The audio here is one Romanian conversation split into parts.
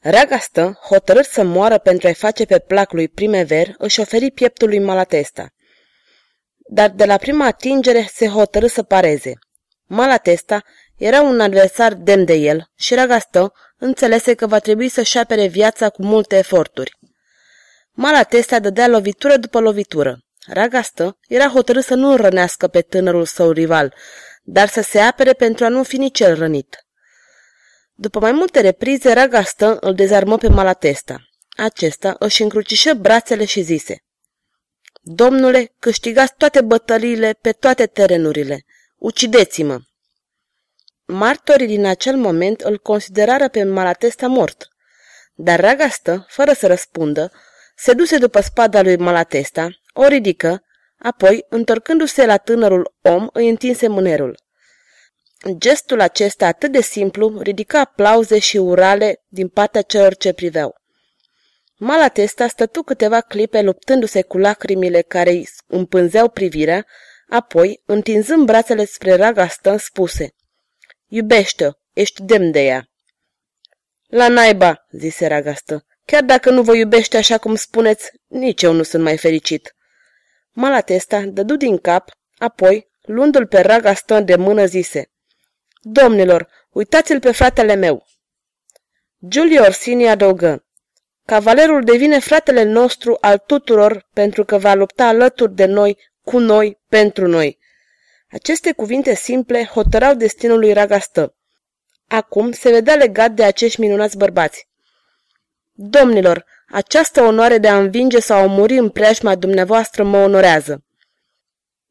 Ragastă, hotărât să moară pentru a-i face pe plac lui Primever, își oferi pieptul lui Malatesta. Dar de la prima atingere se hotărâ să pareze. Malatesta era un adversar demn de el și Ragastă înțelese că va trebui să-și apere viața cu multe eforturi. Malatesta dădea lovitură după lovitură. Ragastă era hotărât să nu rănească pe tânărul său rival, dar să se apere pentru a nu fi nici el rănit. După mai multe reprize, Ragastă îl dezarmă pe Malatesta. Acesta își încrucișă brațele și zise Domnule, câștigați toate bătăliile pe toate terenurile. Ucideți-mă! Martorii din acel moment îl considerară pe Malatesta mort. Dar Ragastă, fără să răspundă, se duse după spada lui Malatesta, o ridică, apoi, întorcându-se la tânărul om, îi întinse mânerul. Gestul acesta atât de simplu ridica aplauze și urale din partea celor ce priveau. Malatesta stătu câteva clipe luptându-se cu lacrimile care îi împânzeau privirea, apoi, întinzând brațele spre Ragastă, spuse Iubește-o, ești demn de ea. La naiba, zise Ragastă, chiar dacă nu vă iubește așa cum spuneți, nici eu nu sunt mai fericit. Malatesta dădu din cap, apoi, luându-l pe Ragastă de mână, zise Domnilor, uitați-l pe fratele meu! Giulio Orsini adăugă, Cavalerul devine fratele nostru al tuturor pentru că va lupta alături de noi, cu noi, pentru noi. Aceste cuvinte simple hotărau destinul lui Ragastă. Acum se vedea legat de acești minunați bărbați. Domnilor, această onoare de a învinge sau a muri în preajma dumneavoastră mă onorează.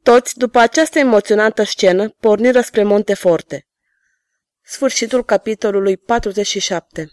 Toți, după această emoționantă scenă, porniră spre Monteforte. Sfârșitul capitolului 47